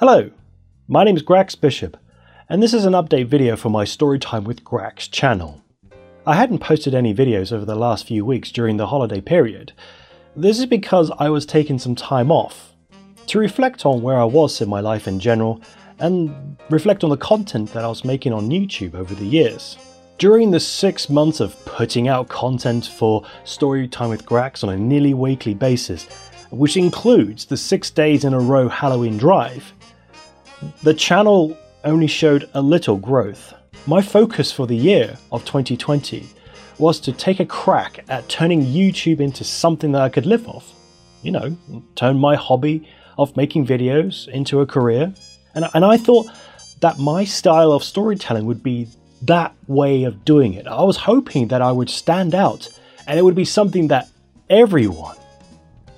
Hello, my name is Grax Bishop, and this is an update video for my Storytime with Grax channel. I hadn't posted any videos over the last few weeks during the holiday period. This is because I was taking some time off to reflect on where I was in my life in general and reflect on the content that I was making on YouTube over the years. During the six months of putting out content for Storytime with Grax on a nearly weekly basis, which includes the six days in a row Halloween drive, the channel only showed a little growth. My focus for the year of 2020 was to take a crack at turning YouTube into something that I could live off. You know, turn my hobby of making videos into a career. And, and I thought that my style of storytelling would be that way of doing it. I was hoping that I would stand out and it would be something that everyone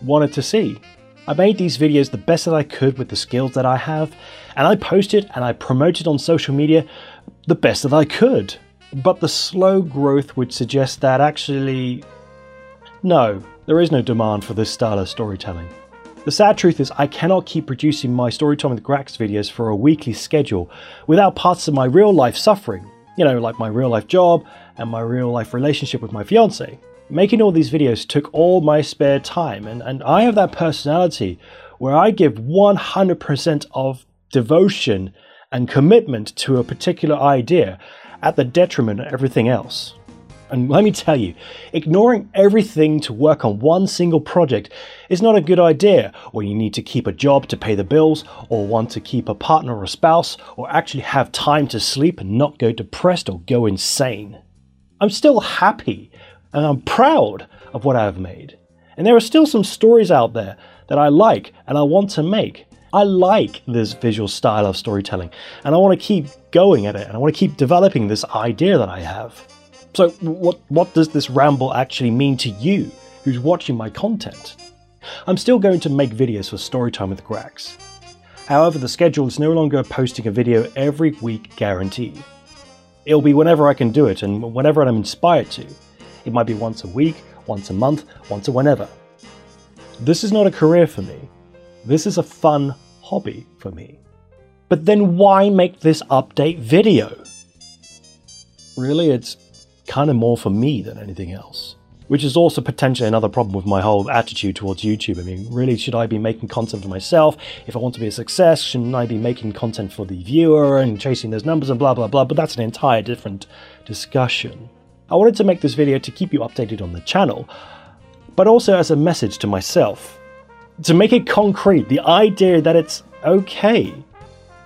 wanted to see. I made these videos the best that I could with the skills that I have, and I posted and I promoted on social media the best that I could. But the slow growth would suggest that actually, no, there is no demand for this style of storytelling. The sad truth is, I cannot keep producing my Storytime with Grax videos for a weekly schedule without parts of my real life suffering. You know, like my real life job and my real life relationship with my fiance. Making all these videos took all my spare time, and, and I have that personality where I give 100% of devotion and commitment to a particular idea at the detriment of everything else. And let me tell you, ignoring everything to work on one single project is not a good idea when you need to keep a job to pay the bills, or want to keep a partner or a spouse, or actually have time to sleep and not go depressed or go insane. I'm still happy and I'm proud of what I've made. And there are still some stories out there that I like and I want to make. I like this visual style of storytelling and I want to keep going at it and I want to keep developing this idea that I have. So, what, what does this ramble actually mean to you who's watching my content? I'm still going to make videos for Storytime with Grax. However, the schedule is no longer posting a video every week guaranteed. It'll be whenever I can do it and whenever I'm inspired to. It might be once a week, once a month, once a whenever. This is not a career for me. This is a fun hobby for me. But then why make this update video? Really, it's kind of more for me than anything else. Which is also potentially another problem with my whole attitude towards YouTube. I mean, really, should I be making content for myself? If I want to be a success, shouldn't I be making content for the viewer and chasing those numbers and blah blah blah? But that's an entire different discussion. I wanted to make this video to keep you updated on the channel, but also as a message to myself. To make it concrete, the idea that it's okay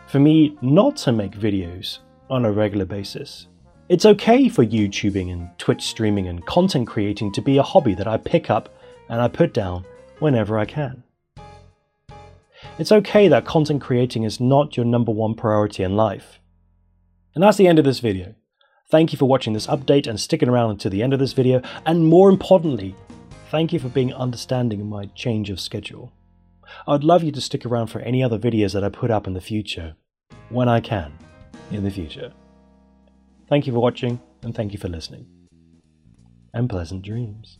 for me not to make videos on a regular basis. It's okay for YouTubing and Twitch streaming and content creating to be a hobby that I pick up and I put down whenever I can. It's okay that content creating is not your number one priority in life. And that's the end of this video. Thank you for watching this update and sticking around until the end of this video, and more importantly, thank you for being understanding of my change of schedule. I'd love you to stick around for any other videos that I put up in the future, when I can, in the future. Thank you for watching, and thank you for listening. And pleasant dreams.